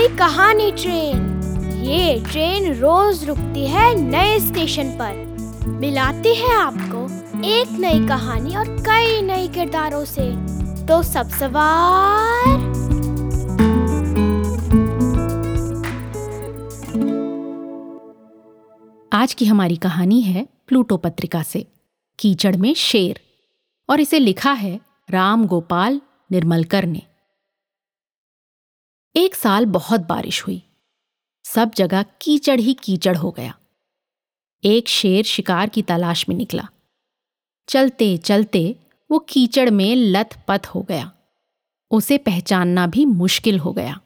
कहानी ट्रेन। ये ट्रेन रोज रुकती है नए स्टेशन पर। मिलाती है आपको एक नई कहानी और कई नए किरदारों से। तो सब सवार। आज की हमारी कहानी है प्लूटो पत्रिका से, कीचड़ में शेर। और इसे लिखा है राम गोपाल निर्मलकर ने। एक साल बहुत बारिश हुई। सब जगह कीचड़ ही कीचड़ हो गया। एक शेर शिकार की तलाश में निकला। चलते चलते वो कीचड़ में लथ पथ हो गया। उसे पहचानना भी मुश्किल हो गया।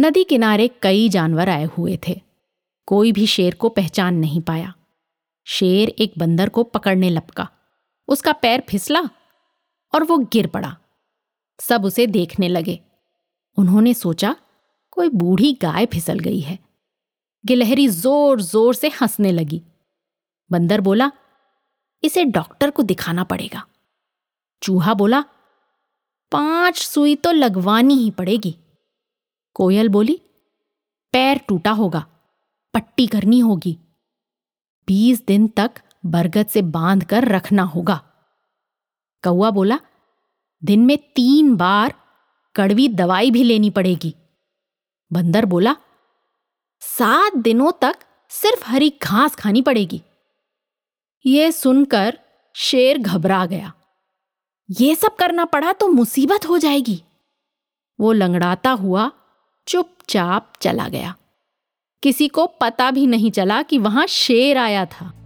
नदी किनारे कई जानवर आए हुए थे। कोई भी शेर को पहचान नहीं पाया। शेर एक बंदर को पकड़ने लपका। उसका पैर फिसला और वो गिर पड़ा। सब उसे देखने लगे। उन्होंने सोचा, कोई बूढ़ी गाय फिसल गई है। गिलहरी ज़ोर ज़ोर से हंसने लगी। बंदर बोला, इसे डॉक्टर को दिखाना पड़ेगा। चूहा बोला, पाँच सुई तो लगवानी ही पड़ेगी। कोयल बोली, पैर टूटा होगा, पट्टी करनी होगी। बीस दिन तक बरगद से बाँध कर रखना होगा। कौआ बोला, दिन में तीन बार कड़वी दवाई भी लेनी पड़ेगी। बंदर बोला, सात दिनों तक सिर्फ़ हरी घास खानी पड़ेगी। ये सुनकर शेर घबरा गया। ये सब करना पड़ा तो मुसीबत हो जाएगी। वो लंगड़ाता हुआ चुपचाप चला गया। किसी को पता भी नहीं चला कि वहाँ शेर आया था।